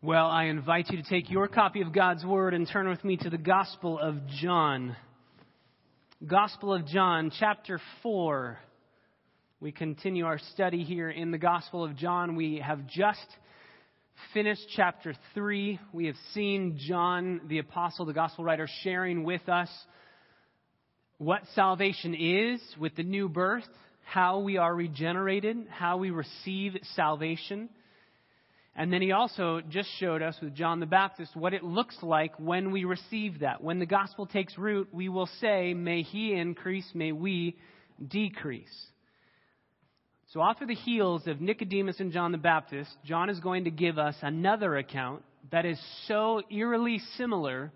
Well, I invite you to take your copy of God's Word and turn with me to the Gospel of John. Gospel of John, chapter 4. We continue our study here in the Gospel of John. We have just finished chapter 3. We have seen John, the apostle, the Gospel writer, sharing with us what salvation is with the new birth, how we are regenerated, how we receive salvation. And then he also just showed us with John the Baptist what it looks like when we receive that. When the gospel takes root, we will say, May he increase, may we decrease. So, off of the heels of Nicodemus and John the Baptist, John is going to give us another account that is so eerily similar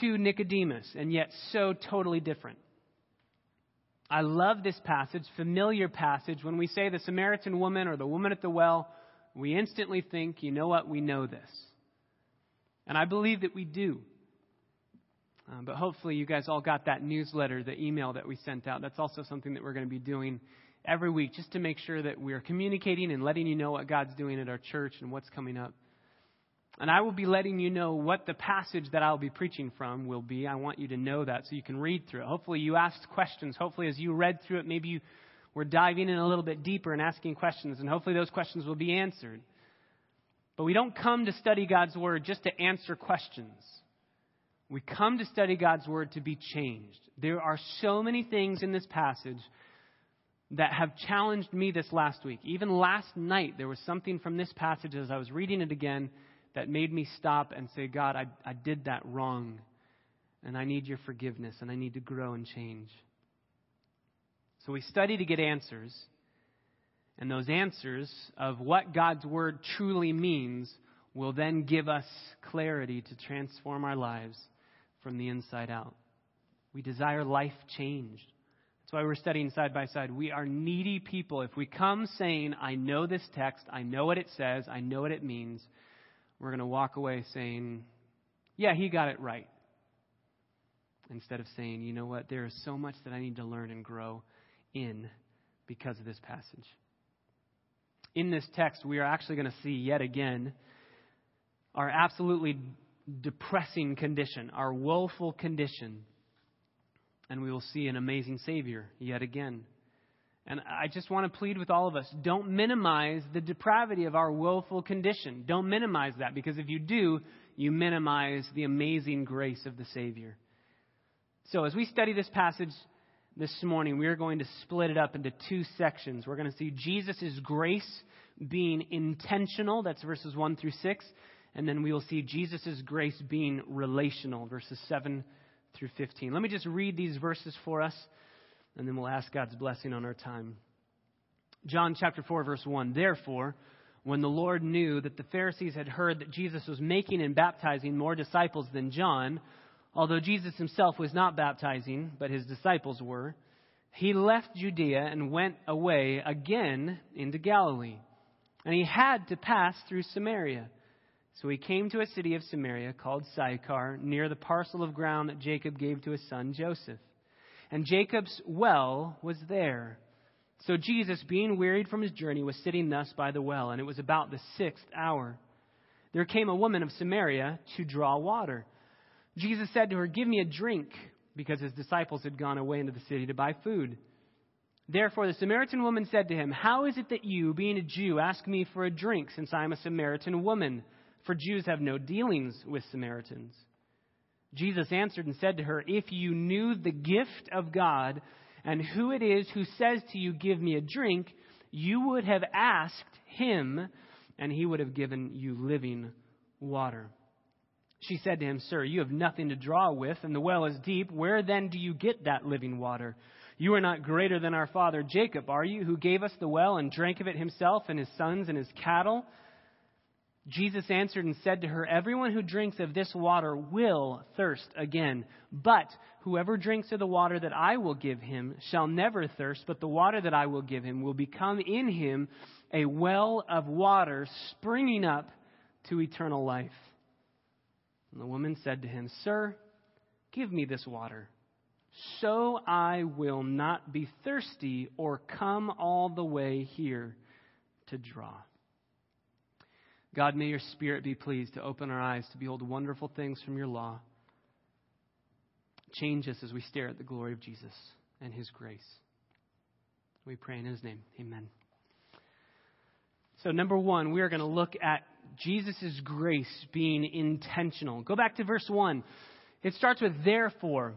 to Nicodemus and yet so totally different. I love this passage, familiar passage. When we say the Samaritan woman or the woman at the well, we instantly think, you know what, we know this. And I believe that we do. Uh, but hopefully, you guys all got that newsletter, the email that we sent out. That's also something that we're going to be doing every week just to make sure that we're communicating and letting you know what God's doing at our church and what's coming up. And I will be letting you know what the passage that I'll be preaching from will be. I want you to know that so you can read through it. Hopefully, you asked questions. Hopefully, as you read through it, maybe you we're diving in a little bit deeper and asking questions, and hopefully those questions will be answered. But we don't come to study God's Word just to answer questions. We come to study God's Word to be changed. There are so many things in this passage that have challenged me this last week. Even last night, there was something from this passage as I was reading it again that made me stop and say, God, I, I did that wrong. And I need your forgiveness, and I need to grow and change. So we study to get answers. And those answers of what God's Word truly means will then give us clarity to transform our lives from the inside out. We desire life changed. That's why we're studying side by side. We are needy people. If we come saying, I know this text, I know what it says, I know what it means, we're going to walk away saying, Yeah, he got it right. Instead of saying, You know what, there is so much that I need to learn and grow in because of this passage. In this text, we are actually going to see yet again our absolutely depressing condition, our woeful condition. And we will see an amazing Savior yet again. And I just want to plead with all of us don't minimize the depravity of our woeful condition. Don't minimize that, because if you do, you minimize the amazing grace of the Savior. So, as we study this passage, this morning, we are going to split it up into two sections. We're going to see Jesus' grace being intentional, that's verses 1 through 6, and then we will see Jesus' grace being relational, verses 7 through 15. Let me just read these verses for us, and then we'll ask God's blessing on our time. John chapter 4, verse 1. Therefore, when the Lord knew that the Pharisees had heard that Jesus was making and baptizing more disciples than John, Although Jesus himself was not baptizing, but his disciples were, he left Judea and went away again into Galilee. And he had to pass through Samaria. So he came to a city of Samaria called Sychar, near the parcel of ground that Jacob gave to his son Joseph. And Jacob's well was there. So Jesus, being wearied from his journey, was sitting thus by the well, and it was about the sixth hour. There came a woman of Samaria to draw water. Jesus said to her, Give me a drink, because his disciples had gone away into the city to buy food. Therefore, the Samaritan woman said to him, How is it that you, being a Jew, ask me for a drink, since I am a Samaritan woman? For Jews have no dealings with Samaritans. Jesus answered and said to her, If you knew the gift of God and who it is who says to you, Give me a drink, you would have asked him, and he would have given you living water. She said to him, Sir, you have nothing to draw with, and the well is deep. Where then do you get that living water? You are not greater than our father Jacob, are you, who gave us the well and drank of it himself and his sons and his cattle? Jesus answered and said to her, Everyone who drinks of this water will thirst again. But whoever drinks of the water that I will give him shall never thirst, but the water that I will give him will become in him a well of water springing up to eternal life. And the woman said to him, Sir, give me this water, so I will not be thirsty or come all the way here to draw. God, may your Spirit be pleased to open our eyes to behold wonderful things from your law. Change us as we stare at the glory of Jesus and his grace. We pray in his name. Amen. So, number one, we are going to look at Jesus' grace being intentional. Go back to verse 1. It starts with therefore.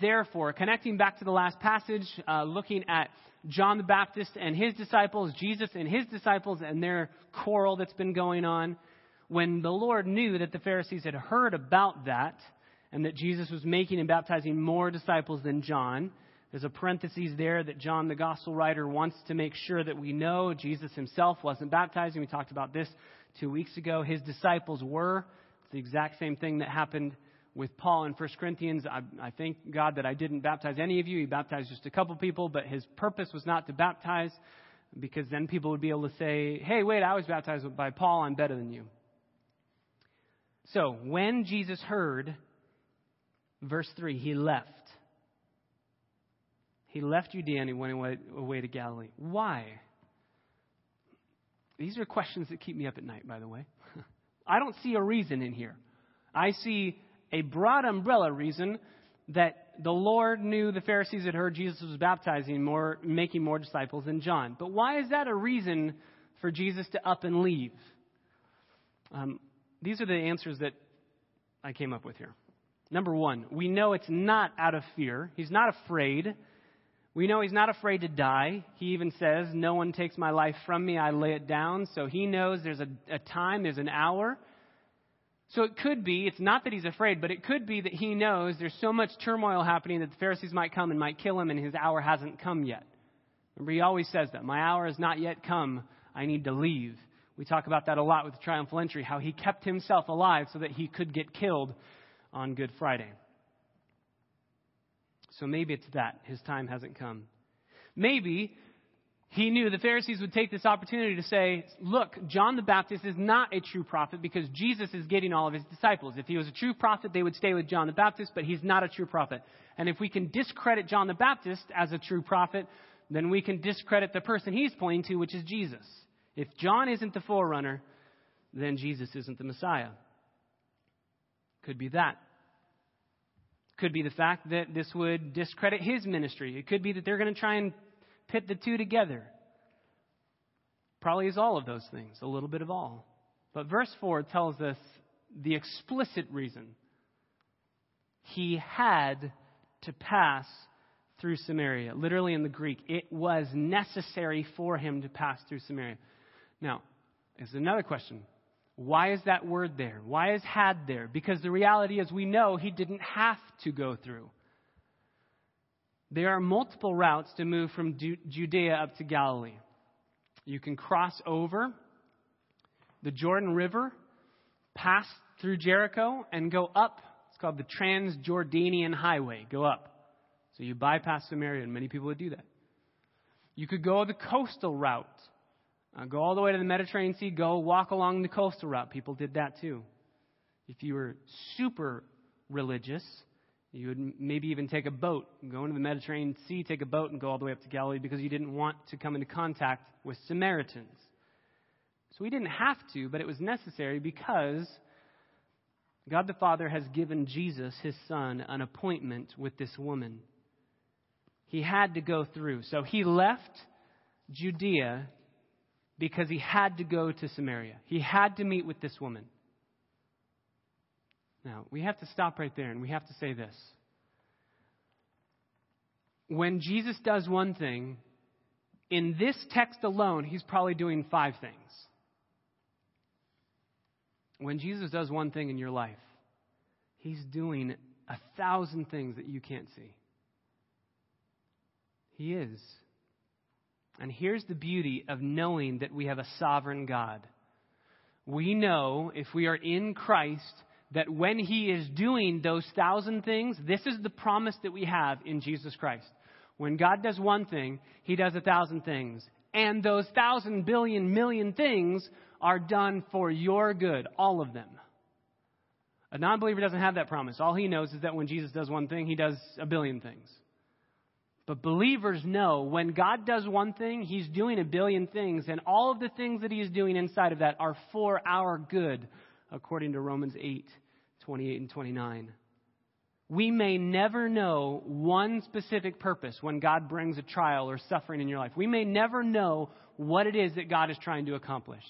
Therefore, connecting back to the last passage, uh, looking at John the Baptist and his disciples, Jesus and his disciples, and their quarrel that's been going on. When the Lord knew that the Pharisees had heard about that, and that Jesus was making and baptizing more disciples than John, there's a parenthesis there that John, the gospel writer, wants to make sure that we know Jesus himself wasn't baptizing. We talked about this two weeks ago. His disciples were. It's the exact same thing that happened with Paul in 1 Corinthians. I, I thank God that I didn't baptize any of you. He baptized just a couple people, but his purpose was not to baptize because then people would be able to say, hey, wait, I was baptized by Paul. I'm better than you. So when Jesus heard, verse 3, he left. He left Judea and he went away, away to Galilee. Why? These are questions that keep me up at night, by the way. I don't see a reason in here. I see a broad umbrella reason that the Lord knew the Pharisees had heard Jesus was baptizing more, making more disciples than John. But why is that a reason for Jesus to up and leave? Um, these are the answers that I came up with here. Number one, we know it's not out of fear. He's not afraid. We know he's not afraid to die. He even says, No one takes my life from me, I lay it down. So he knows there's a, a, time, there's an hour. So it could be, it's not that he's afraid, but it could be that he knows there's so much turmoil happening that the Pharisees might come and might kill him, and his hour hasn't come yet. Remember, he always says that. My hour has not yet come. I need to leave. We talk about that a lot with the triumphal entry, how he kept himself alive so that he could get killed on Good Friday. So maybe it's that. His time hasn't come. Maybe he knew the Pharisees would take this opportunity to say, look, John the Baptist is not a true prophet because Jesus is getting all of his disciples. If he was a true prophet, they would stay with John the Baptist, but he's not a true prophet. And if we can discredit John the Baptist as a true prophet, then we can discredit the person he's pointing to, which is Jesus. If John isn't the forerunner, then Jesus isn't the Messiah. Could be that. Could be the fact that this would discredit his ministry. It could be that they're going to try and pit the two together. Probably is all of those things, a little bit of all. But verse 4 tells us the explicit reason. He had to pass through Samaria. Literally in the Greek, it was necessary for him to pass through Samaria. Now, there's another question. Why is that word there? Why is had there? Because the reality is we know he didn't have to go through. There are multiple routes to move from Judea up to Galilee. You can cross over the Jordan River, pass through Jericho, and go up. It's called the Transjordanian Highway. Go up. So you bypass Samaria, and many people would do that. You could go the coastal route uh, go all the way to the Mediterranean Sea, go walk along the coastal route. People did that too. If you were super religious, you would maybe even take a boat, go into the Mediterranean Sea, take a boat, and go all the way up to Galilee because you didn't want to come into contact with Samaritans. So we didn't have to, but it was necessary because God the Father has given Jesus, his son, an appointment with this woman. He had to go through. So he left Judea because he had to go to Samaria. He had to meet with this woman. Now, we have to stop right there and we have to say this. When Jesus does one thing, in this text alone, he's probably doing five things. When Jesus does one thing in your life, he's doing a thousand things that you can't see. He is. And here's the beauty of knowing that we have a sovereign God. We know if we are in Christ that when He is doing those thousand things, this is the promise that we have in Jesus Christ. When God does one thing, He does a thousand things. And those thousand billion million things are done for your good, all of them. A non believer doesn't have that promise. All he knows is that when Jesus does one thing, He does a billion things But believers know when God does one thing, He's doing a billion things, and all of the things that He is doing inside of that are for our good, according to Romans 8 28 and 29. We may never know one specific purpose when God brings a trial or suffering in your life. We may never know what it is that God is trying to accomplish.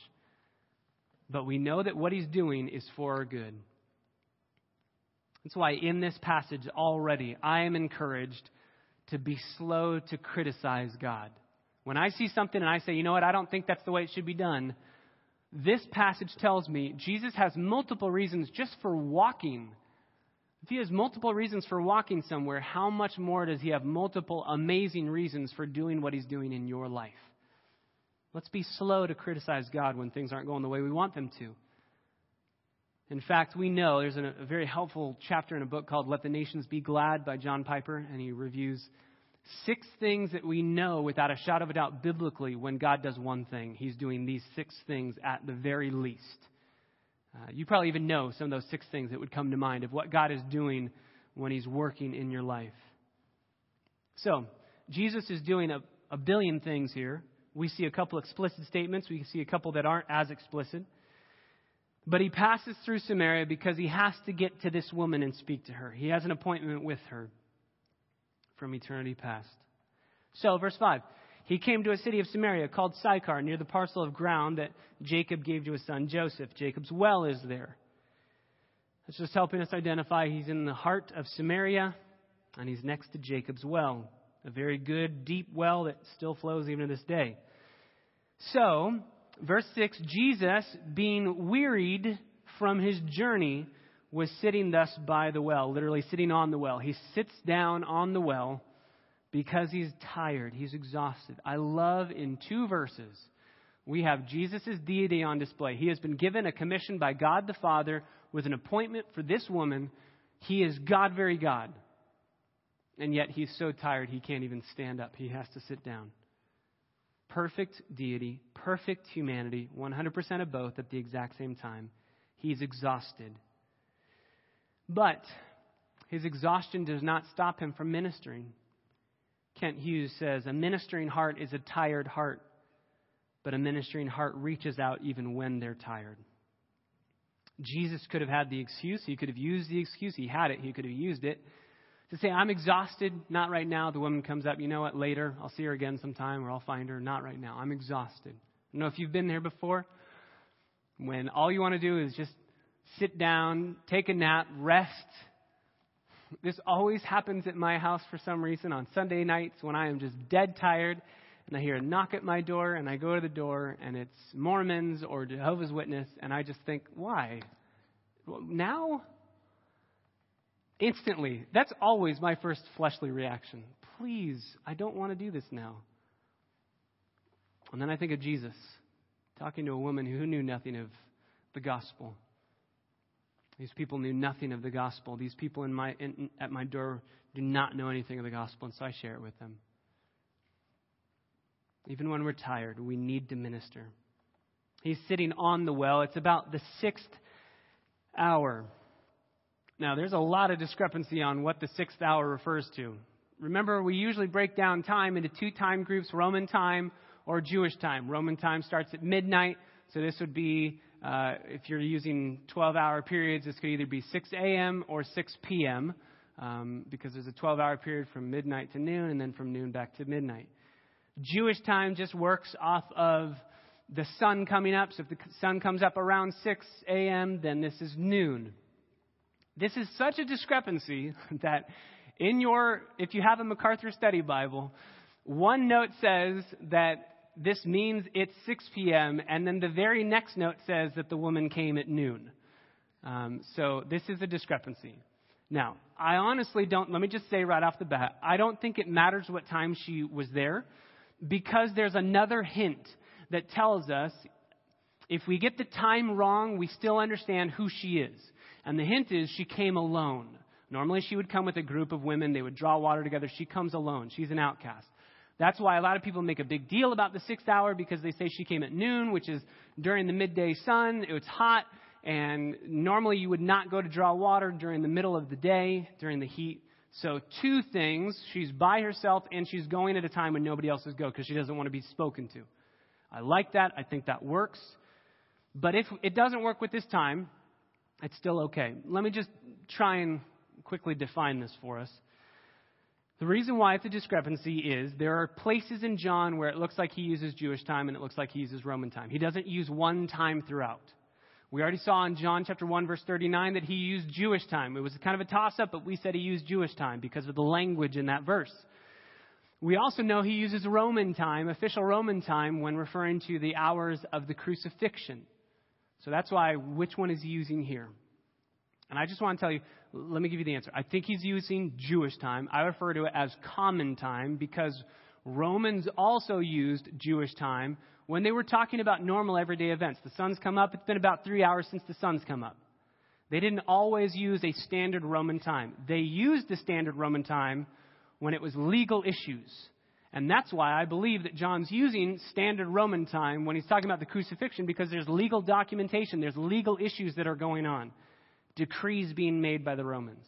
But we know that what He's doing is for our good. That's why in this passage already I am encouraged to be slow to criticize God. When I see something and I say, you know what, I don't think that's the way it should be done, this passage tells me Jesus has multiple reasons just for walking. If he has multiple reasons for walking somewhere, how much more does he have multiple amazing reasons for doing what he's doing in your life? Let's be slow to criticize God when things aren't going the way we want them to. In fact, we know there's a, very helpful chapter in a book called Let the Nations Be Glad by John Piper, and he reviews six things that we know without a shadow of a doubt biblically when God does one thing. He's doing these six things at the very least. Uh, you probably even know some of those six things that would come to mind of what God is doing when He's working in your life. So, Jesus is doing a, a billion things here. We see a couple explicit statements, we see a couple that aren't as explicit. But he passes through Samaria because he has to get to this woman and speak to her. He has an appointment with her from eternity past. So, verse 5. He came to a city of Samaria called Sychar, near the parcel of ground that Jacob gave to his son Joseph. Jacob's well is there. It's just helping us identify he's in the heart of Samaria, and he's next to Jacob's well, a very good, deep well that still flows even to this day. So, verse 6 Jesus, being wearied from his journey, was sitting thus by the well, literally sitting on the well. He sits down on the well because he's tired, he's exhausted. I love in two verses, we have Jesus' deity on display. He has been given a commission by God the Father with an appointment for this woman. He is God, very God. And yet he's so tired he can't even stand up. He has to sit down. Perfect deity, perfect humanity, 100% of both at the exact same time. He's exhausted. But his exhaustion does not stop him from ministering. Kent Hughes says, A ministering heart is a tired heart, but a ministering heart reaches out even when they're tired. Jesus could have had the excuse. He could have used the excuse. He had it. He could have used it to say, I'm exhausted. Not right now. The woman comes up. You know what? Later. I'll see her again sometime or I'll find her. Not right now. I'm exhausted. I know if you've been there before. When all you want to do is just sit down, take a nap, rest. This always happens at my house for some reason on Sunday nights when I am just dead tired and I hear a knock at my door and I go to the door and it's Mormons or Jehovah's Witness and I just think, why? Now? Instantly. That's always my first fleshly reaction. Please, I don't want to do this now. And then I think of Jesus talking to a woman who knew nothing of the gospel. These people knew nothing of the gospel. These people in my, in, at my door do not know anything of the gospel, and so I share it with them. Even when we're tired, we need to minister. He's sitting on the well. It's about the sixth hour. Now, there's a lot of discrepancy on what the sixth hour refers to. Remember, we usually break down time into two time groups Roman time or Jewish time. Roman time starts at midnight, so this would be uh, if you're using 12 hour periods, this could either be 6 a.m. or 6 p.m. Um, because there's a 12 hour period from midnight to noon and then from noon back to midnight. Jewish time just works off of the sun coming up. So if the sun comes up around 6 a.m., then this is noon. This is such a discrepancy that in your, if you have a MacArthur Study Bible, one note says that this means it's 6 p.m., and then the very next note says that the woman came at noon. Um, so this is a discrepancy. Now, I honestly don't, let me just say right off the bat, I don't think it matters what time she was there because there's another hint that tells us if we get the time wrong, we still understand who she is. And the hint is she came alone. Normally she would come with a group of women, they would draw water together. She comes alone. She's an outcast. That's why a lot of people make a big deal about the sixth hour because they say she came at noon, which is during the midday sun. It was hot, and normally you would not go to draw water during the middle of the day, during the heat. So, two things. She's by herself and she's going at a time when nobody else is go because she doesn't want to be spoken to. I like that. I think that works. But if it doesn't work with this time, it's still okay. Let me just try and quickly define this for us. The reason why it's a discrepancy is there are places in John where it looks like he uses Jewish time and it looks like he uses Roman time. He doesn't use one time throughout. We already saw in John chapter 1 verse 39 that he used Jewish time. It was kind of a toss up, but we said he used Jewish time because of the language in that verse. We also know he uses Roman time, official Roman time, when referring to the hours of the crucifixion. So that's why, which one is he using here? And I just want to tell you, let me give you the answer. I think he's using Jewish time. I refer to it as common time because Romans also used Jewish time when they were talking about normal everyday events. The sun's come up, it's been about three hours since the sun's come up. They didn't always use a standard Roman time. They used the standard Roman time when it was legal issues. And that's why I believe that John's using standard Roman time when he's talking about the crucifixion because there's legal documentation, there's legal issues that are going on, decrees being made by the Romans.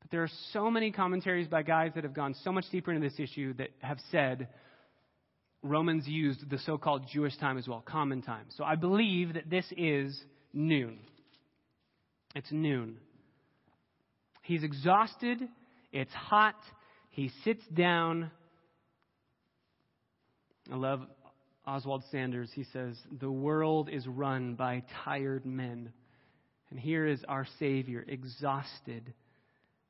But there are so many commentaries by guys that have gone so much deeper into this issue that have said Romans used the so called Jewish time as well, common time. So I believe that this is noon. It's noon. He's exhausted, it's hot, he sits down. I love Oswald Sanders. He says, The world is run by tired men. And here is our Savior, exhausted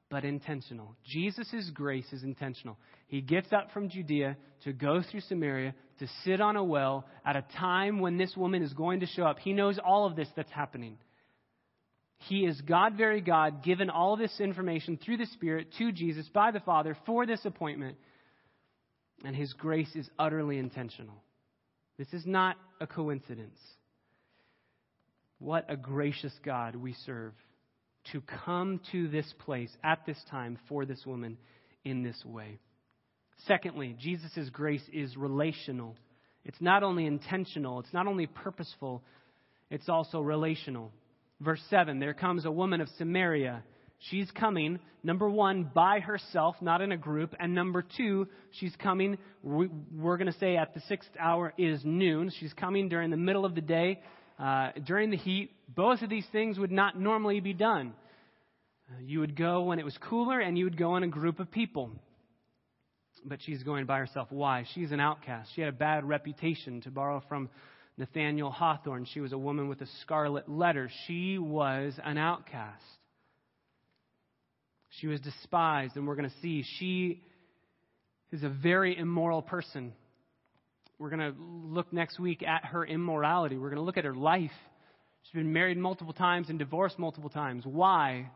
but intentional. Jesus' grace is intentional. He gets up from Judea to go through Samaria to sit on a well at a time when this woman is going to show up. He knows all of this that's happening. He is God, very God, given all this information through the Spirit to Jesus by the Father for this appointment. And his grace is utterly intentional. This is not a coincidence. What a gracious God we serve to come to this place at this time for this woman in this way. Secondly, Jesus' grace is relational. It's not only intentional, it's not only purposeful, it's also relational. Verse 7 there comes a woman of Samaria. She's coming, number one, by herself, not in a group. And number two, she's coming, we're going to say at the sixth hour is noon. She's coming during the middle of the day uh, during the heat, both of these things would not normally be done. Uh, you would go when it was cooler, and you would go in a group of people. But she's going by herself. Why? She's an outcast. She had a bad reputation. To borrow from Nathaniel Hawthorne, she was a woman with a scarlet letter. She was an outcast. She was despised, and we're going to see she is a very immoral person. We're going to look next week at her immorality. We're going to look at her life. She's been married multiple times and divorced multiple times. Why?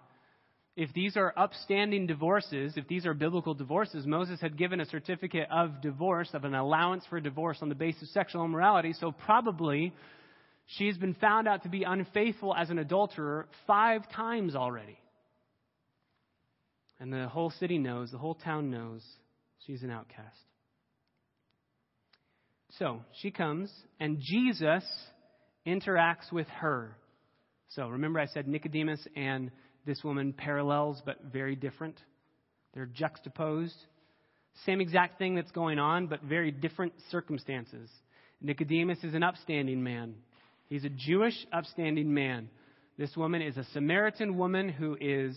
If these are upstanding divorces, if these are biblical divorces, Moses had given a certificate of divorce, of an allowance for divorce on the basis of sexual immorality, so probably she's been found out to be unfaithful as an adulterer five times already. And the whole city knows, the whole town knows, she's an outcast. So she comes, and Jesus interacts with her. So remember, I said Nicodemus and this woman parallels, but very different. They're juxtaposed. Same exact thing that's going on, but very different circumstances. Nicodemus is an upstanding man. He's a Jewish upstanding man. This woman is a Samaritan woman who is,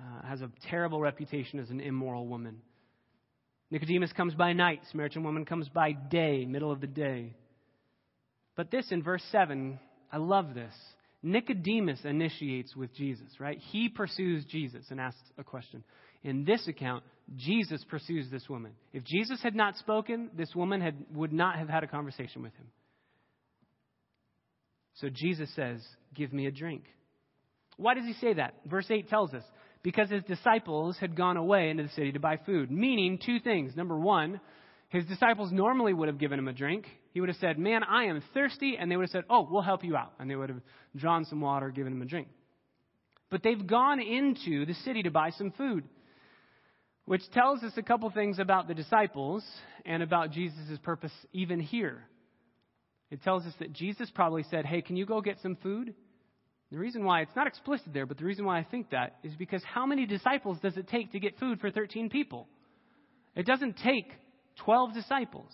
uh, has a terrible reputation as an immoral woman. Nicodemus comes by night. Samaritan woman comes by day, middle of the day. But this in verse 7, I love this. Nicodemus initiates with Jesus, right? He pursues Jesus and asks a question. In this account, Jesus pursues this woman. If Jesus had not spoken, this woman had, would not have had a conversation with him. So Jesus says, Give me a drink. Why does he say that? Verse 8 tells us because his disciples had gone away into the city to buy food. Meaning two things. Number one, his disciples normally would have given him a drink. He would have said, Man, I am thirsty. And they would have said, Oh, we'll help you out. And they would have drawn some water, given him a drink. But they've gone into the city to buy some food, which tells us a couple things about the disciples and about Jesus' purpose even here. It tells us that Jesus probably said, Hey, can you go get some food? The reason why it's not explicit there, but the reason why I think that is because how many disciples does it take to get food for 13 people? It doesn't take 12 disciples.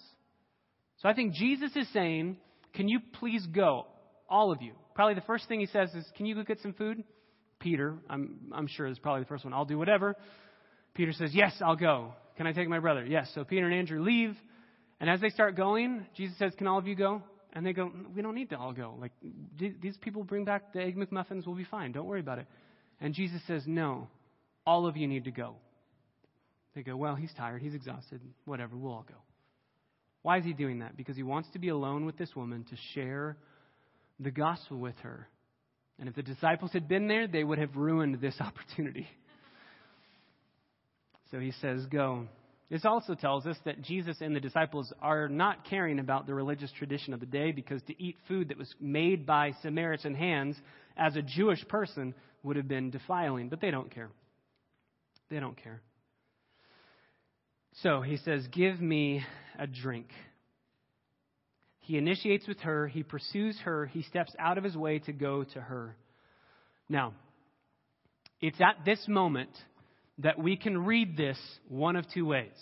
So I think Jesus is saying, Can you please go? All of you. Probably the first thing he says is, Can you go get some food? Peter, I'm, I'm sure, is probably the first one. I'll do whatever. Peter says, Yes, I'll go. Can I take my brother? Yes. So Peter and Andrew leave. And as they start going, Jesus says, Can all of you go? And they go, We don't need to all go. Like, these people bring back the Egg McMuffins, we'll be fine. Don't worry about it. And Jesus says, No, all of you need to go. They go, Well, he's tired, he's exhausted, whatever, we'll all go. Why is he doing that? Because he wants to be alone with this woman to share the gospel with her. And if the disciples had been there, they would have ruined this opportunity. So he says, Go. This also tells us that Jesus and the disciples are not caring about the religious tradition of the day because to eat food that was made by Samaritan hands as a Jewish person would have been defiling. But they don't care. They don't care. So he says, Give me a drink. He initiates with her, he pursues her, he steps out of his way to go to her. Now, it's at this moment that we can read this one of two ways.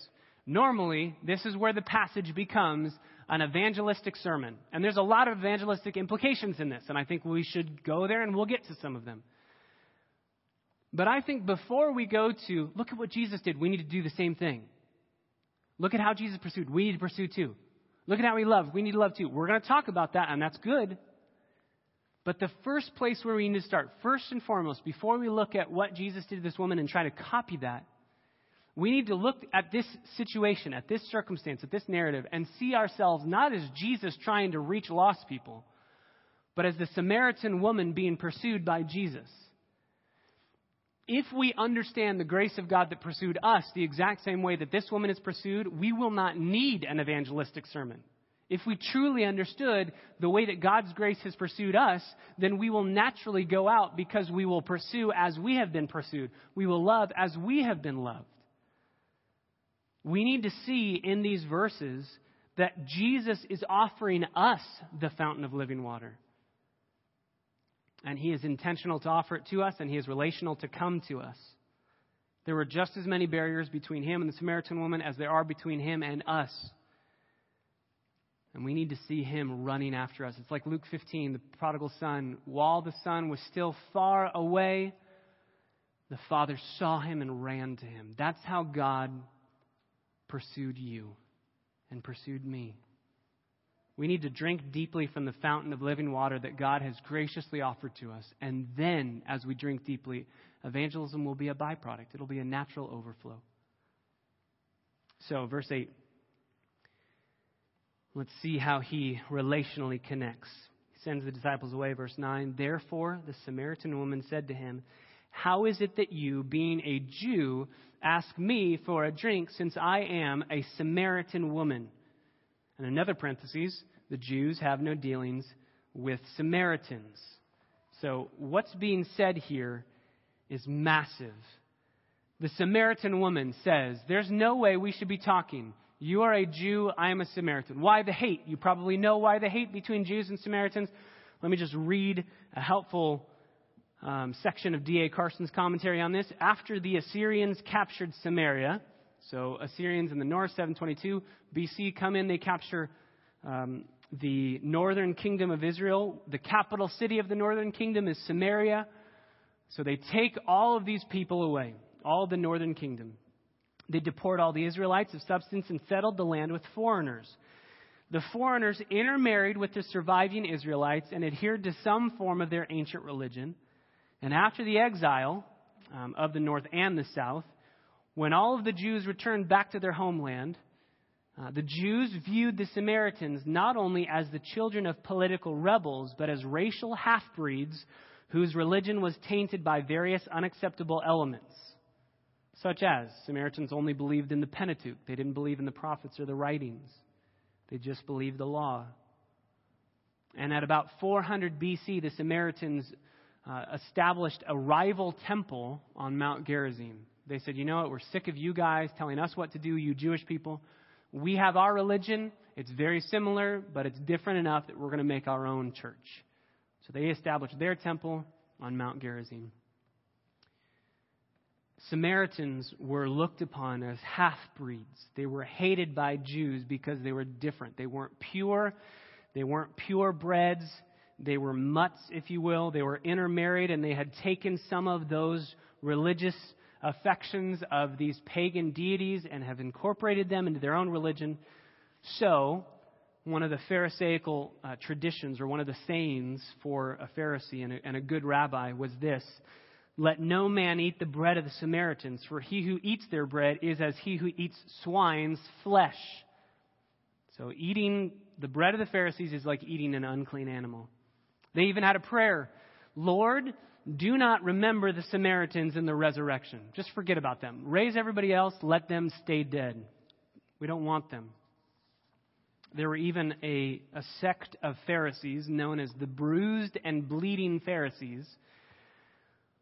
Normally, this is where the passage becomes an evangelistic sermon. And there's a lot of evangelistic implications in this, and I think we should go there and we'll get to some of them. But I think before we go to look at what Jesus did, we need to do the same thing. Look at how Jesus pursued. We need to pursue too. Look at how he loved. We need to love too. We're going to talk about that, and that's good. But the first place where we need to start, first and foremost, before we look at what Jesus did to this woman and try to copy that, we need to look at this situation, at this circumstance, at this narrative, and see ourselves not as Jesus trying to reach lost people, but as the Samaritan woman being pursued by Jesus if we understand the grace of God that pursued us the exact same way that this woman is pursued, we will not need an evangelistic sermon. If we truly understood the way that God's grace has pursued us, then we will naturally go out because we will pursue as we have been pursued. We will love as we have been loved. We need to see in these verses that Jesus is offering us the fountain of living water. And he is intentional to offer it to us, and he is relational to come to us. There were just as many barriers between him and the Samaritan woman as there are between him and us. And we need to see him running after us. It's like Luke 15, the prodigal son. While the son was still far away, the father saw him and ran to him. That's how God pursued you and pursued me. We need to drink deeply from the fountain of living water that God has graciously offered to us. And then, as we drink deeply, evangelism will be a byproduct, it'll be a natural overflow. So, verse 8. Let's see how he relationally connects. He sends the disciples away. Verse 9. Therefore, the Samaritan woman said to him, How is it that you, being a Jew, ask me for a drink since I am a Samaritan woman? And another parenthesis, the Jews have no dealings with Samaritans. So what's being said here is massive. The Samaritan woman says, There's no way we should be talking. You are a Jew, I am a Samaritan. Why the hate? You probably know why the hate between Jews and Samaritans. Let me just read a helpful um, section of D.A. Carson's commentary on this. After the Assyrians captured Samaria, so Assyrians in the north, 722 BC, come in. They capture um, the northern kingdom of Israel. The capital city of the northern kingdom is Samaria. So they take all of these people away, all the northern kingdom. They deport all the Israelites of substance and settled the land with foreigners. The foreigners intermarried with the surviving Israelites and adhered to some form of their ancient religion. And after the exile um, of the north and the south, when all of the Jews returned back to their homeland, uh, the Jews viewed the Samaritans not only as the children of political rebels, but as racial half breeds whose religion was tainted by various unacceptable elements, such as Samaritans only believed in the Pentateuch, they didn't believe in the prophets or the writings, they just believed the law. And at about 400 BC, the Samaritans uh, established a rival temple on Mount Gerizim. They said, You know what? We're sick of you guys telling us what to do, you Jewish people. We have our religion. It's very similar, but it's different enough that we're going to make our own church. So they established their temple on Mount Gerizim. Samaritans were looked upon as half breeds. They were hated by Jews because they were different. They weren't pure. They weren't purebreds. They were mutts, if you will. They were intermarried, and they had taken some of those religious affections of these pagan deities and have incorporated them into their own religion. So, one of the Pharisaical uh, traditions, or one of the sayings for a Pharisee and a, and a good rabbi, was this let no man eat the bread of the Samaritans, for he who eats their bread is as he who eats swine's flesh. So, eating the bread of the Pharisees is like eating an unclean animal. They even had a prayer Lord, do not remember the Samaritans in the resurrection. Just forget about them. Raise everybody else, let them stay dead. We don't want them. There were even a, a sect of Pharisees known as the bruised and bleeding Pharisees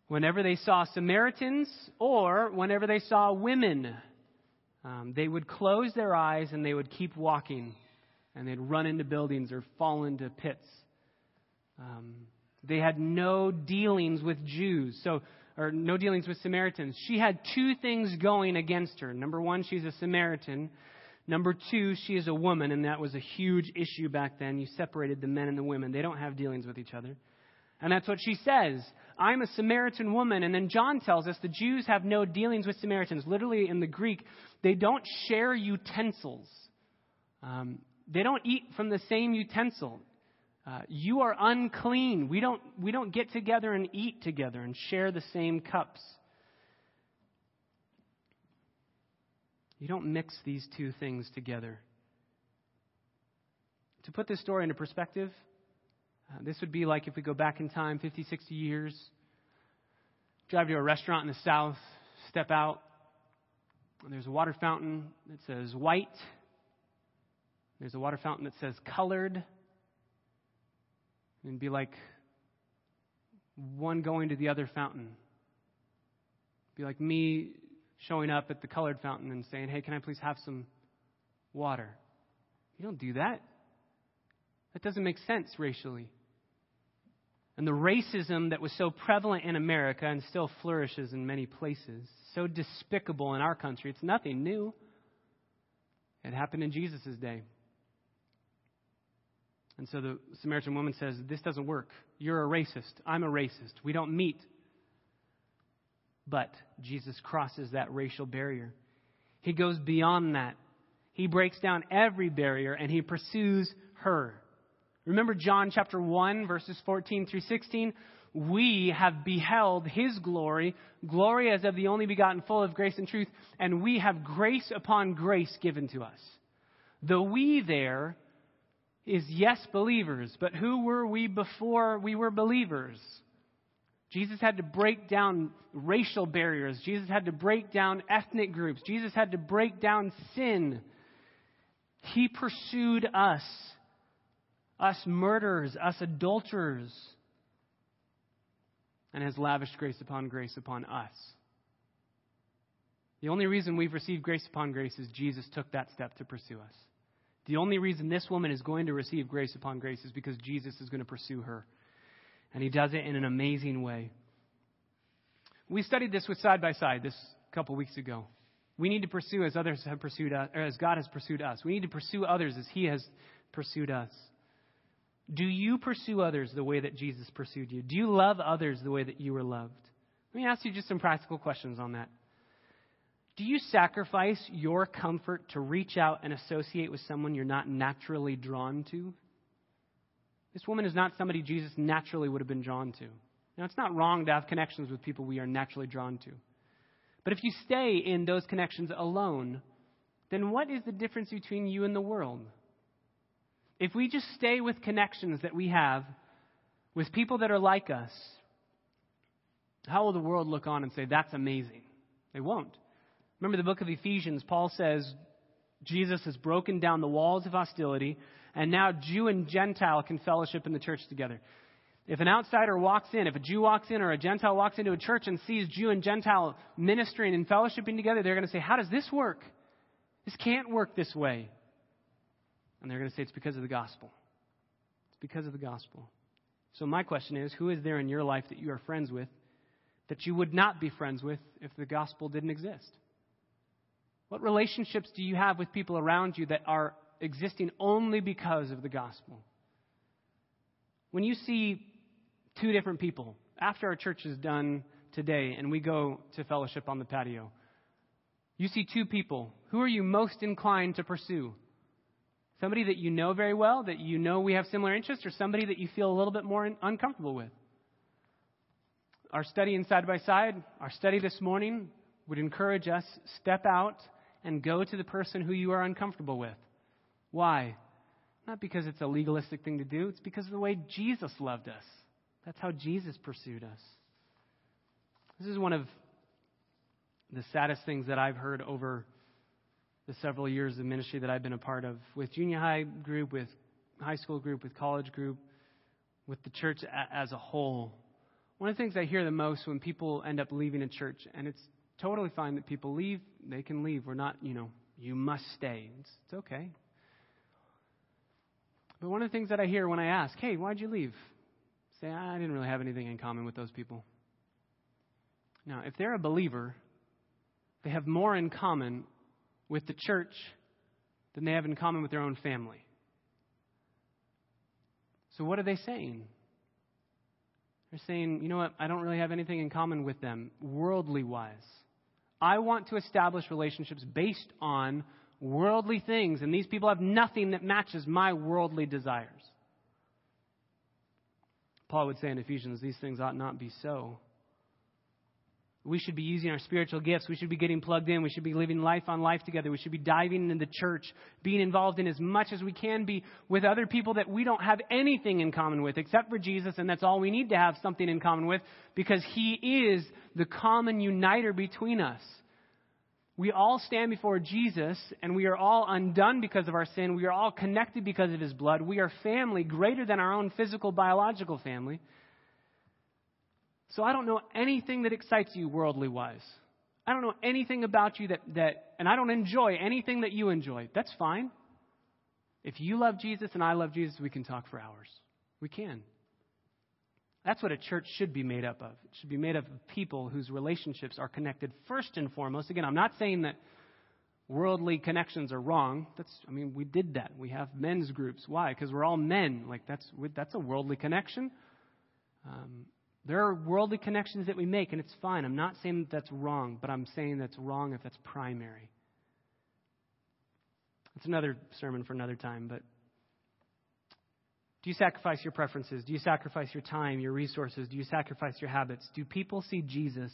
whenever they saw Samaritans or whenever they saw women, um, they would close their eyes and they would keep walking and they'd run into buildings or fall into pits. Um, they had no dealings with Jews, so or no dealings with Samaritans. She had two things going against her. Number one, she's a Samaritan. Number two, she is a woman, and that was a huge issue back then. You separated the men and the women. They don't have dealings with each other. And that's what she says. I'm a Samaritan woman. And then John tells us the Jews have no dealings with Samaritans. Literally, in the Greek, they don't share utensils. Um, they don't eat from the same utensil. Uh, you are unclean. We don't, we don't get together and eat together and share the same cups. You don't mix these two things together. To put this story into perspective, uh, this would be like if we go back in time 50, 60 years, drive to a restaurant in the south, step out, and there's a water fountain that says white. There's a water fountain that says colored. And be like one going to the other fountain. Be like me showing up at the colored fountain and saying, Hey, can I please have some water? You don't do that. That doesn't make sense racially and the racism that was so prevalent in America and still flourishes in many places, so despicable in our country, it's nothing new. It happened in Jesus' day. And so the Samaritan woman says, This doesn't work. You're a racist. I'm a racist. We don't meet. But Jesus crosses that racial barrier. He goes beyond that. He breaks down every barrier and he pursues her. Remember John chapter 1, verses 14 through 16? We have beheld his glory, glory as of the only begotten, full of grace and truth, and we have grace upon grace given to us. The we there is yes, believers, but who were we before we were believers? Jesus had to break down racial barriers. Jesus had to break down ethnic groups. Jesus had to break down sin. He pursued us us murderers, us adulterers, and has lavished grace upon grace upon us. The only reason we've received grace upon grace is Jesus took that step to pursue us. The only reason this woman is going to receive grace upon grace is because Jesus is going to pursue her. And he does it in an amazing way. We studied this with side by side this couple weeks ago. We need to pursue as others have pursued us, or as God has pursued us. We need to pursue others as he has pursued us. Do you pursue others the way that Jesus pursued you? Do you love others the way that you were loved? Let me ask you just some practical questions on that. Do you sacrifice your comfort to reach out and associate with someone you're not naturally drawn to? This woman is not somebody Jesus naturally would have been drawn to. Now, it's not wrong to have connections with people we are naturally drawn to. But if you stay in those connections alone, then what is the difference between you and the world? If we just stay with connections that we have with people that are like us, how will the world look on and say, that's amazing? They won't. Remember the book of Ephesians, Paul says Jesus has broken down the walls of hostility, and now Jew and Gentile can fellowship in the church together. If an outsider walks in, if a Jew walks in or a Gentile walks into a church and sees Jew and Gentile ministering and fellowshipping together, they're going to say, How does this work? This can't work this way. And they're going to say it's because of the gospel. It's because of the gospel. So, my question is who is there in your life that you are friends with that you would not be friends with if the gospel didn't exist? What relationships do you have with people around you that are existing only because of the gospel? When you see two different people, after our church is done today and we go to fellowship on the patio, you see two people. Who are you most inclined to pursue? Somebody that you know very well, that you know we have similar interests, or somebody that you feel a little bit more uncomfortable with? Our study in side by side, our study this morning would encourage us step out and go to the person who you are uncomfortable with. Why? Not because it's a legalistic thing to do, it's because of the way Jesus loved us. That's how Jesus pursued us. This is one of the saddest things that I've heard over the several years of ministry that I've been a part of with junior high group, with high school group, with college group, with the church as a whole. One of the things I hear the most when people end up leaving a church, and it's totally fine that people leave, they can leave. We're not, you know, you must stay. It's, it's okay. But one of the things that I hear when I ask, hey, why'd you leave? Say, I didn't really have anything in common with those people. Now, if they're a believer, they have more in common with the church than they have in common with their own family. So, what are they saying? They're saying, you know what, I don't really have anything in common with them, worldly wise. I want to establish relationships based on worldly things, and these people have nothing that matches my worldly desires. Paul would say in Ephesians, these things ought not be so. We should be using our spiritual gifts. We should be getting plugged in. We should be living life on life together. We should be diving into the church, being involved in as much as we can be with other people that we don't have anything in common with except for Jesus, and that's all we need to have something in common with because He is the common uniter between us. We all stand before Jesus, and we are all undone because of our sin. We are all connected because of his blood. We are family greater than our own physical, biological family. So I don't know anything that excites you worldly wise. I don't know anything about you that, that, and I don't enjoy anything that you enjoy. That's fine. If you love Jesus and I love Jesus, we can talk for hours. We can. That's what a church should be made up of. It should be made up of people whose relationships are connected first and foremost. Again, I'm not saying that worldly connections are wrong. That's, I mean, we did that. We have men's groups. Why? Because we're all men. Like that's that's a worldly connection. Um, there are worldly connections that we make, and it's fine. I'm not saying that that's wrong, but I'm saying that's wrong if that's primary. It's another sermon for another time, but do you sacrifice your preferences? Do you sacrifice your time, your resources? Do you sacrifice your habits? Do people see Jesus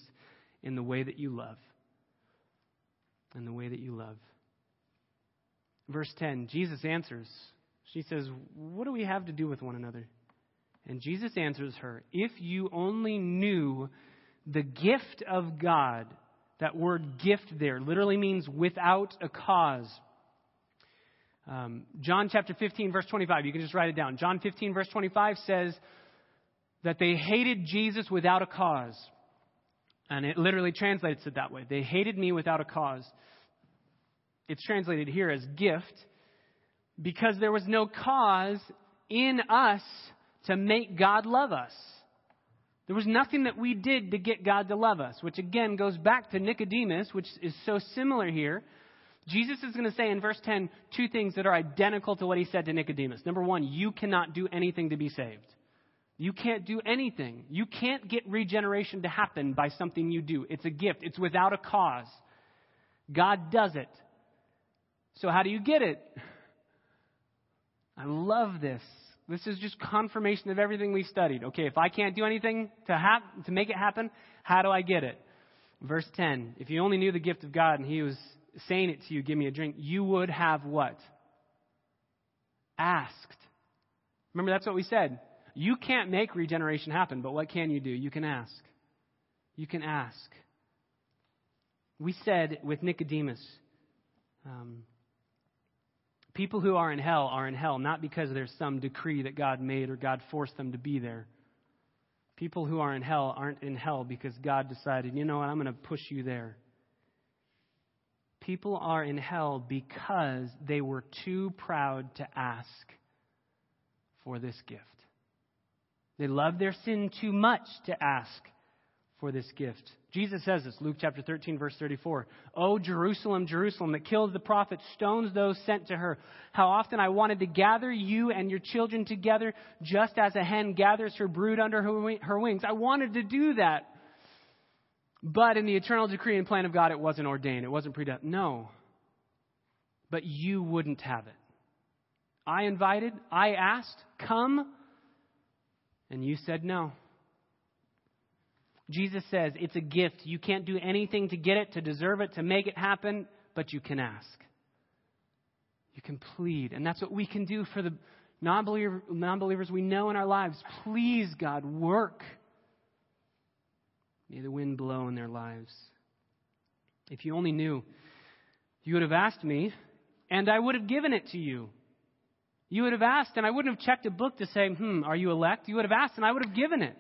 in the way that you love? In the way that you love. Verse 10, Jesus answers. She says, What do we have to do with one another? And Jesus answers her, If you only knew the gift of God, that word gift there literally means without a cause. Um, John chapter 15, verse 25. You can just write it down. John 15, verse 25 says that they hated Jesus without a cause. And it literally translates it that way. They hated me without a cause. It's translated here as gift because there was no cause in us to make God love us. There was nothing that we did to get God to love us, which again goes back to Nicodemus, which is so similar here. Jesus is going to say in verse 10 two things that are identical to what he said to Nicodemus. Number one, you cannot do anything to be saved. You can't do anything. You can't get regeneration to happen by something you do. It's a gift, it's without a cause. God does it. So, how do you get it? I love this. This is just confirmation of everything we studied. Okay, if I can't do anything to, hap- to make it happen, how do I get it? Verse 10 If you only knew the gift of God and He was saying it to you, give me a drink, you would have what? Asked. Remember, that's what we said. You can't make regeneration happen, but what can you do? You can ask. You can ask. We said with Nicodemus, um, people who are in hell are in hell not because there's some decree that God made or God forced them to be there. People who are in hell aren't in hell because God decided, you know what, I'm going to push you there. People are in hell because they were too proud to ask for this gift. They love their sin too much to ask for this gift. Jesus says this, Luke chapter 13, verse 34. Oh, Jerusalem, Jerusalem, that kills the prophets, stones those sent to her. How often I wanted to gather you and your children together, just as a hen gathers her brood under her wings. I wanted to do that. But in the eternal decree and plan of God, it wasn't ordained. It wasn't predestined. No. But you wouldn't have it. I invited, I asked, come, and you said no. Jesus says it's a gift. You can't do anything to get it, to deserve it, to make it happen, but you can ask. You can plead. And that's what we can do for the non believers we know in our lives. Please, God, work. May the wind blow in their lives. If you only knew, you would have asked me, and I would have given it to you. You would have asked, and I wouldn't have checked a book to say, hmm, are you elect? You would have asked, and I would have given it.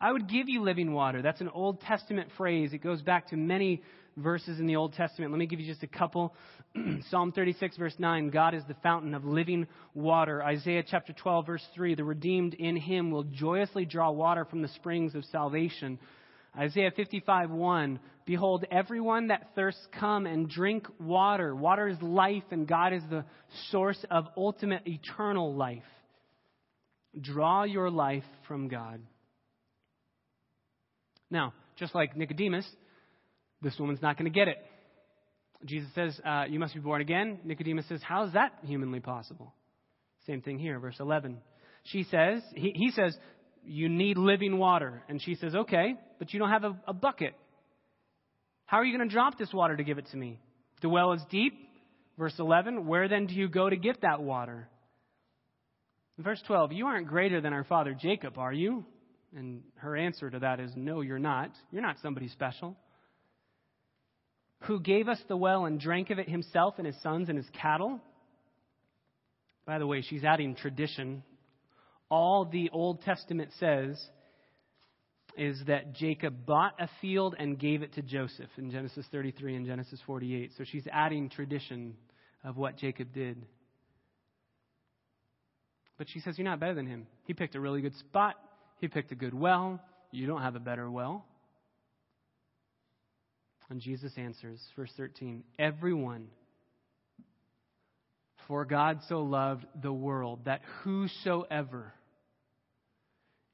I would give you living water. That's an Old Testament phrase. It goes back to many verses in the Old Testament. Let me give you just a couple. Psalm 36, verse 9 God is the fountain of living water. Isaiah chapter 12, verse 3 The redeemed in him will joyously draw water from the springs of salvation. Isaiah 55, 1 Behold, everyone that thirsts, come and drink water. Water is life, and God is the source of ultimate eternal life. Draw your life from God. Now, just like Nicodemus, this woman's not going to get it. Jesus says, uh, You must be born again. Nicodemus says, How is that humanly possible? Same thing here, verse 11. She says, He, he says, You need living water. And she says, Okay, but you don't have a, a bucket. How are you going to drop this water to give it to me? The well is deep. Verse 11, Where then do you go to get that water? Verse 12, You aren't greater than our father Jacob, are you? And her answer to that is, No, you're not. You're not somebody special. Who gave us the well and drank of it himself and his sons and his cattle? By the way, she's adding tradition. All the Old Testament says is that Jacob bought a field and gave it to Joseph in Genesis 33 and Genesis 48. So she's adding tradition of what Jacob did. But she says, You're not better than him. He picked a really good spot. He picked a good well. You don't have a better well. And Jesus answers, verse 13 Everyone, for God so loved the world that whosoever,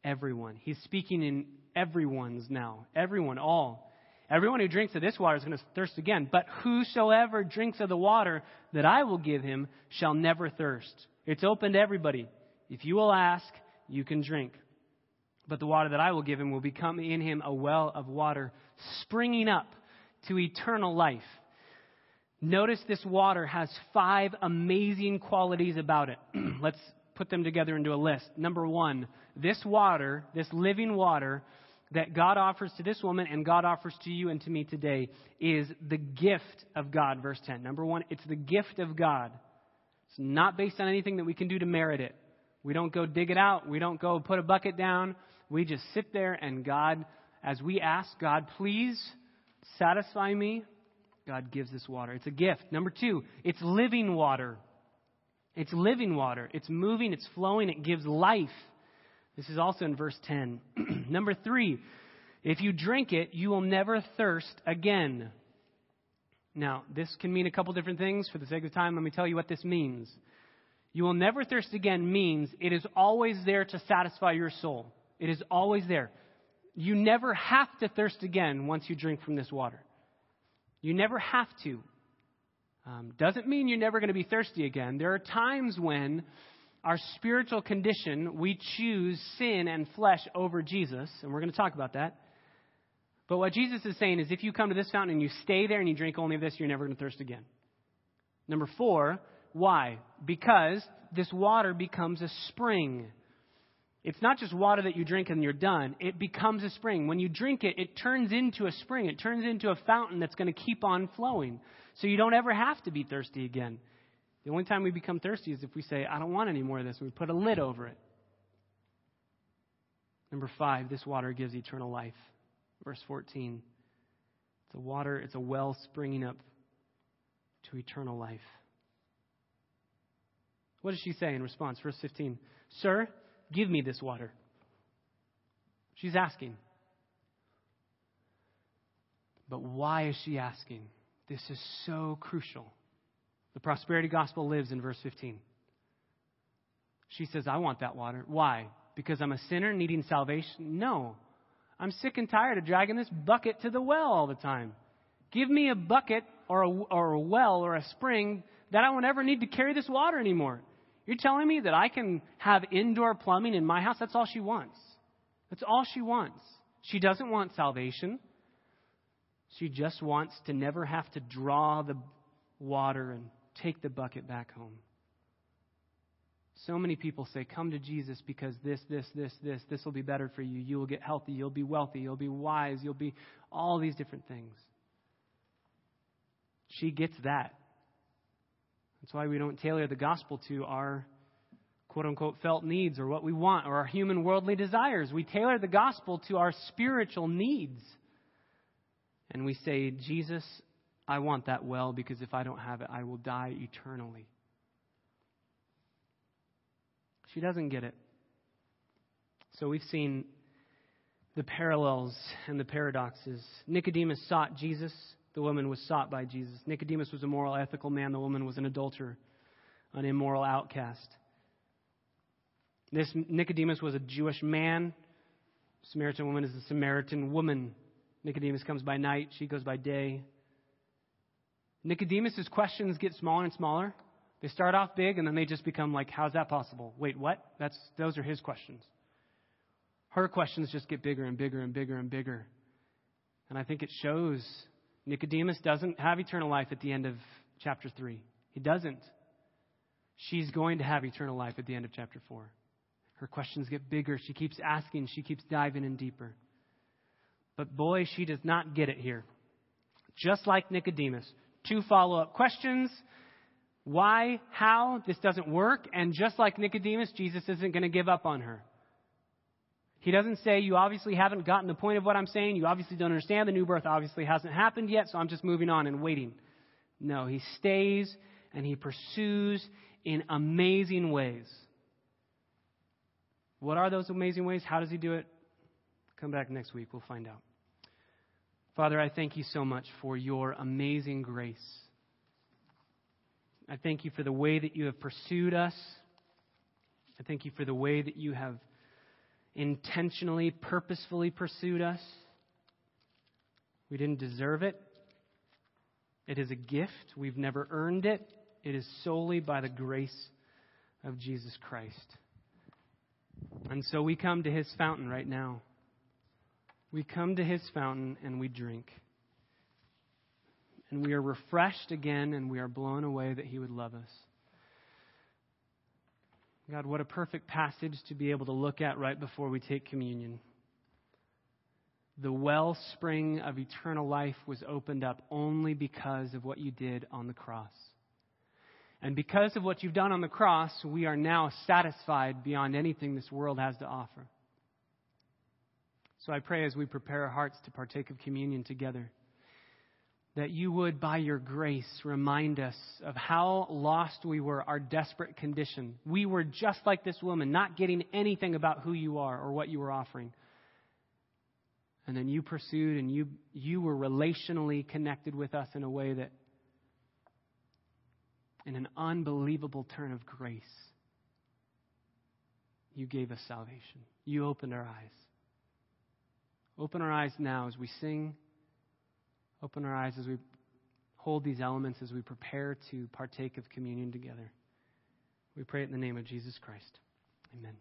everyone, he's speaking in everyone's now, everyone, all. Everyone who drinks of this water is going to thirst again. But whosoever drinks of the water that I will give him shall never thirst. It's open to everybody. If you will ask, you can drink. But the water that I will give him will become in him a well of water springing up to eternal life. Notice this water has five amazing qualities about it. Let's put them together into a list. Number one, this water, this living water that God offers to this woman and God offers to you and to me today is the gift of God. Verse 10. Number one, it's the gift of God. It's not based on anything that we can do to merit it. We don't go dig it out. We don't go put a bucket down. We just sit there and God, as we ask, God, please satisfy me, God gives this water. It's a gift. Number two, it's living water. It's living water. It's moving, it's flowing, it gives life. This is also in verse 10. Number three, if you drink it, you will never thirst again. Now, this can mean a couple different things. For the sake of time, let me tell you what this means. You will never thirst again means it is always there to satisfy your soul. It is always there. You never have to thirst again once you drink from this water. You never have to. Um, doesn't mean you're never going to be thirsty again. There are times when our spiritual condition, we choose sin and flesh over Jesus, and we're going to talk about that. But what Jesus is saying is if you come to this fountain and you stay there and you drink only of this, you're never going to thirst again. Number four, why? Because this water becomes a spring. It's not just water that you drink and you're done. It becomes a spring. When you drink it, it turns into a spring. It turns into a fountain that's going to keep on flowing. So you don't ever have to be thirsty again. The only time we become thirsty is if we say, I don't want any more of this, we put a lid over it. Number five, this water gives eternal life. Verse 14. It's a water, it's a well springing up to eternal life. What does she say in response? Verse 15. Sir, Give me this water. She's asking. But why is she asking? This is so crucial. The prosperity gospel lives in verse 15. She says, I want that water. Why? Because I'm a sinner needing salvation? No. I'm sick and tired of dragging this bucket to the well all the time. Give me a bucket or a, or a well or a spring that I won't ever need to carry this water anymore. You're telling me that I can have indoor plumbing in my house? That's all she wants. That's all she wants. She doesn't want salvation. She just wants to never have to draw the water and take the bucket back home. So many people say, Come to Jesus because this, this, this, this, this will be better for you. You will get healthy. You'll be wealthy. You'll be wise. You'll be all these different things. She gets that. That's why we don't tailor the gospel to our quote unquote felt needs or what we want or our human worldly desires. We tailor the gospel to our spiritual needs. And we say, Jesus, I want that well because if I don't have it, I will die eternally. She doesn't get it. So we've seen the parallels and the paradoxes. Nicodemus sought Jesus. The woman was sought by Jesus. Nicodemus was a moral, ethical man. The woman was an adulterer, an immoral outcast. This Nicodemus was a Jewish man. Samaritan woman is a Samaritan woman. Nicodemus comes by night, she goes by day. Nicodemus's questions get smaller and smaller. They start off big and then they just become like, how's that possible? Wait, what? That's, those are his questions. Her questions just get bigger and bigger and bigger and bigger. And I think it shows Nicodemus doesn't have eternal life at the end of chapter 3. He doesn't. She's going to have eternal life at the end of chapter 4. Her questions get bigger. She keeps asking, she keeps diving in deeper. But boy, she does not get it here. Just like Nicodemus. Two follow up questions why, how this doesn't work. And just like Nicodemus, Jesus isn't going to give up on her. He doesn't say, You obviously haven't gotten the point of what I'm saying. You obviously don't understand. The new birth obviously hasn't happened yet, so I'm just moving on and waiting. No, he stays and he pursues in amazing ways. What are those amazing ways? How does he do it? Come back next week. We'll find out. Father, I thank you so much for your amazing grace. I thank you for the way that you have pursued us. I thank you for the way that you have intentionally, purposefully pursued us. We didn't deserve it. It is a gift. We've never earned it. It is solely by the grace of Jesus Christ. And so we come to his fountain right now. We come to his fountain and we drink and we are refreshed again and we are blown away that He would love us. God, what a perfect passage to be able to look at right before we take communion. The wellspring of eternal life was opened up only because of what you did on the cross. And because of what you've done on the cross, we are now satisfied beyond anything this world has to offer. So I pray as we prepare our hearts to partake of communion together that you would, by your grace, remind us of how lost we were, our desperate condition. We were just like this woman, not getting anything about who you are or what you were offering. And then you pursued and you, you were relationally connected with us in a way that, in an unbelievable turn of grace, you gave us salvation. You opened our eyes. Open our eyes now as we sing. Open our eyes as we hold these elements as we prepare to partake of communion together. We pray it in the name of Jesus Christ. Amen.